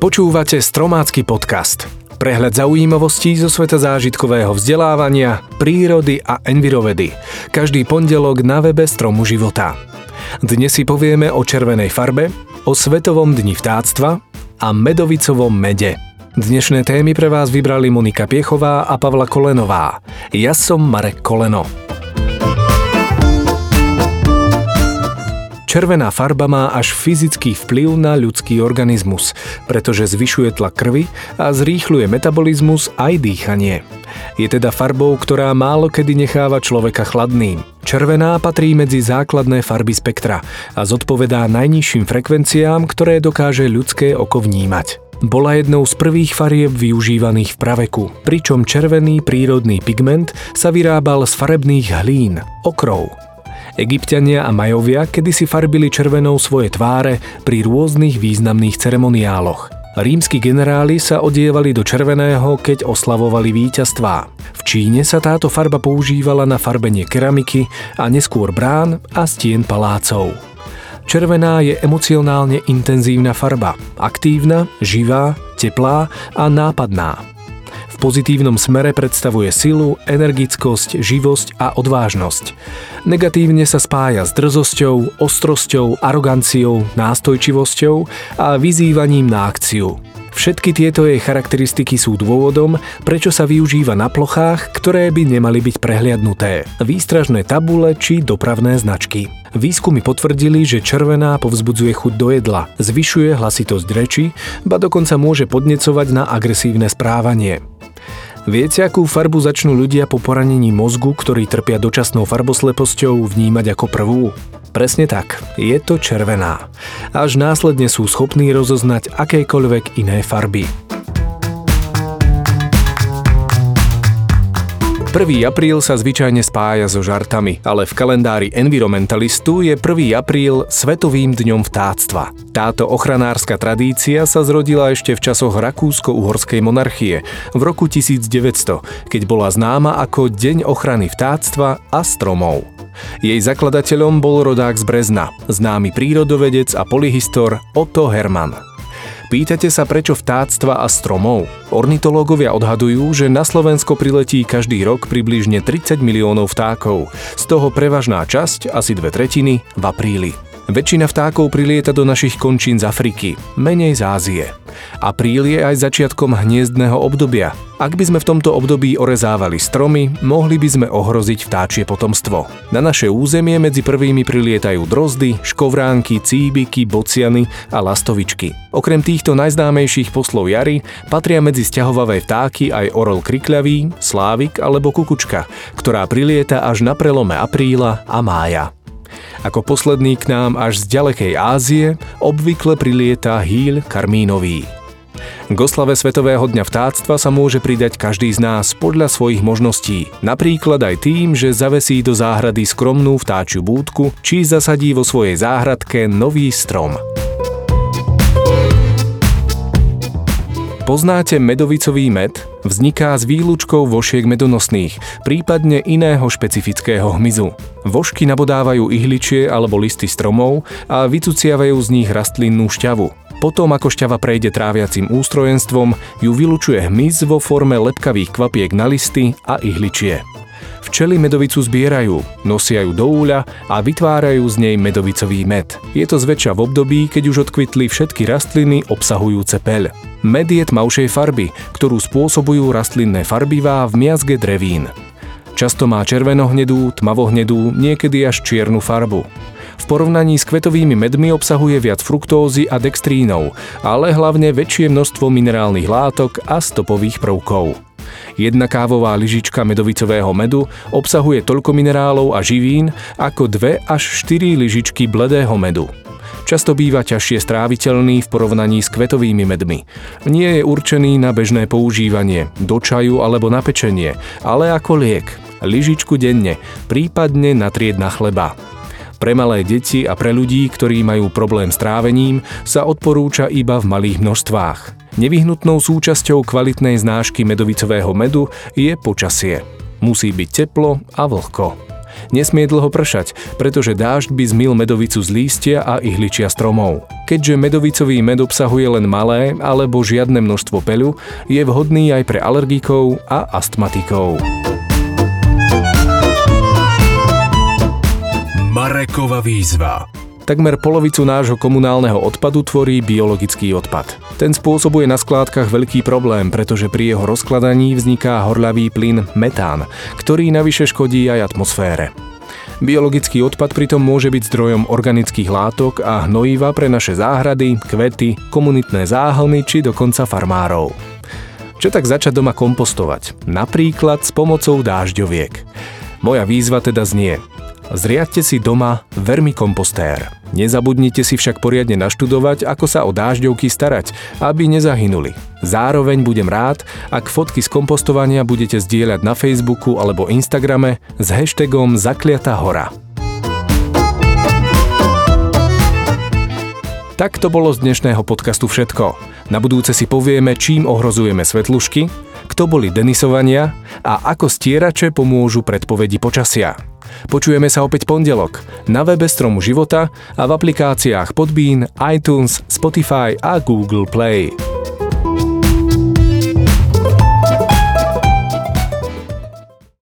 Počúvate Stromácky podcast. Prehľad zaujímavostí zo sveta zážitkového vzdelávania, prírody a envirovedy. Každý pondelok na webe Stromu života. Dnes si povieme o červenej farbe, o Svetovom dni vtáctva a medovicovom mede. Dnešné témy pre vás vybrali Monika Piechová a Pavla Kolenová. Ja som Marek Koleno. Červená farba má až fyzický vplyv na ľudský organizmus, pretože zvyšuje tlak krvi a zrýchľuje metabolizmus aj dýchanie. Je teda farbou, ktorá málo kedy necháva človeka chladným. Červená patrí medzi základné farby spektra a zodpovedá najnižším frekvenciám, ktoré dokáže ľudské oko vnímať bola jednou z prvých farieb využívaných v praveku, pričom červený prírodný pigment sa vyrábal z farebných hlín, okrov. Egyptiania a Majovia kedysi farbili červenou svoje tváre pri rôznych významných ceremoniáloch. Rímsky generáli sa odievali do červeného, keď oslavovali víťazstvá. V Číne sa táto farba používala na farbenie keramiky a neskôr brán a stien palácov. Červená je emocionálne intenzívna farba, aktívna, živá, teplá a nápadná pozitívnom smere predstavuje silu, energickosť, živosť a odvážnosť. Negatívne sa spája s drzosťou, ostrosťou, aroganciou, nástojčivosťou a vyzývaním na akciu. Všetky tieto jej charakteristiky sú dôvodom, prečo sa využíva na plochách, ktoré by nemali byť prehliadnuté. Výstražné tabule či dopravné značky. Výskumy potvrdili, že červená povzbudzuje chuť do jedla, zvyšuje hlasitosť reči, ba dokonca môže podnecovať na agresívne správanie. Viete, akú farbu začnú ľudia po poranení mozgu, ktorí trpia dočasnou farbosleposťou, vnímať ako prvú? Presne tak, je to červená. Až následne sú schopní rozoznať akékoľvek iné farby. 1. apríl sa zvyčajne spája so žartami, ale v kalendári environmentalistu je 1. apríl Svetovým dňom vtáctva. Táto ochranárska tradícia sa zrodila ešte v časoch Rakúsko-Uhorskej monarchie v roku 1900, keď bola známa ako Deň ochrany vtáctva a stromov. Jej zakladateľom bol rodák z Brezna, známy prírodovedec a polyhistor Otto Hermann. Pýtate sa, prečo vtáctva a stromov? Ornitológovia odhadujú, že na Slovensko priletí každý rok približne 30 miliónov vtákov, z toho prevažná časť, asi dve tretiny, v apríli. Väčšina vtákov prilieta do našich končín z Afriky, menej z Ázie. Apríl je aj začiatkom hniezdného obdobia. Ak by sme v tomto období orezávali stromy, mohli by sme ohroziť vtáčie potomstvo. Na naše územie medzi prvými prilietajú drozdy, škovránky, cíbiky, bociany a lastovičky. Okrem týchto najznámejších poslov jary patria medzi sťahovavé vtáky aj orol krikľavý, slávik alebo kukučka, ktorá prilieta až na prelome apríla a mája. Ako posledný k nám až z ďalekej Ázie obvykle prilieta hýľ karmínový. K oslave Svetového dňa vtáctva sa môže pridať každý z nás podľa svojich možností. Napríklad aj tým, že zavesí do záhrady skromnú vtáčiu búdku, či zasadí vo svojej záhradke nový strom. Poznáte medovicový med? Vzniká z výlučkou vošiek medonosných, prípadne iného špecifického hmyzu. Vošky nabodávajú ihličie alebo listy stromov a vycuciavajú z nich rastlinnú šťavu. Potom, ako šťava prejde tráviacim ústrojenstvom, ju vylučuje hmyz vo forme lepkavých kvapiek na listy a ihličie. Včely medovicu zbierajú, nosia ju do úľa a vytvárajú z nej medovicový med. Je to zväčša v období, keď už odkvitli všetky rastliny obsahujúce peľ. Med je tmavšej farby, ktorú spôsobujú rastlinné farbivá v miazge drevín. Často má červenohnedú, tmavohnedú, niekedy až čiernu farbu. V porovnaní s kvetovými medmi obsahuje viac fruktózy a dextrínov, ale hlavne väčšie množstvo minerálnych látok a stopových prvkov. Jedna kávová lyžička medovicového medu obsahuje toľko minerálov a živín ako 2 až 4 lyžičky bledého medu. Často býva ťažšie stráviteľný v porovnaní s kvetovými medmi. Nie je určený na bežné používanie, do čaju alebo na pečenie, ale ako liek. Lyžičku denne, prípadne natrieť na chleba. Pre malé deti a pre ľudí, ktorí majú problém s trávením, sa odporúča iba v malých množstvách. Nevyhnutnou súčasťou kvalitnej znášky medovicového medu je počasie. Musí byť teplo a vlhko. Nesmie dlho pršať, pretože dážď by zmil medovicu z lístia a ihličia stromov. Keďže medovicový med obsahuje len malé alebo žiadne množstvo peľu, je vhodný aj pre alergikov a astmatikov. Marekova výzva Takmer polovicu nášho komunálneho odpadu tvorí biologický odpad. Ten spôsobuje na skládkach veľký problém, pretože pri jeho rozkladaní vzniká horľavý plyn metán, ktorý navyše škodí aj atmosfére. Biologický odpad pritom môže byť zdrojom organických látok a hnojiva pre naše záhrady, kvety, komunitné záhony či dokonca farmárov. Čo tak začať doma kompostovať? Napríklad s pomocou dážďoviek. Moja výzva teda znie. Zriadte si doma vermikompostér. Nezabudnite si však poriadne naštudovať, ako sa o dážďovky starať, aby nezahynuli. Zároveň budem rád, ak fotky z kompostovania budete zdieľať na Facebooku alebo Instagrame s hashtagom Zakliatá hora. Tak to bolo z dnešného podcastu všetko. Na budúce si povieme, čím ohrozujeme svetlušky, kto boli denisovania a ako stierače pomôžu predpovedi počasia. Počujeme sa opäť pondelok na webe Stromu života a v aplikáciách Podbean, iTunes, Spotify a Google Play.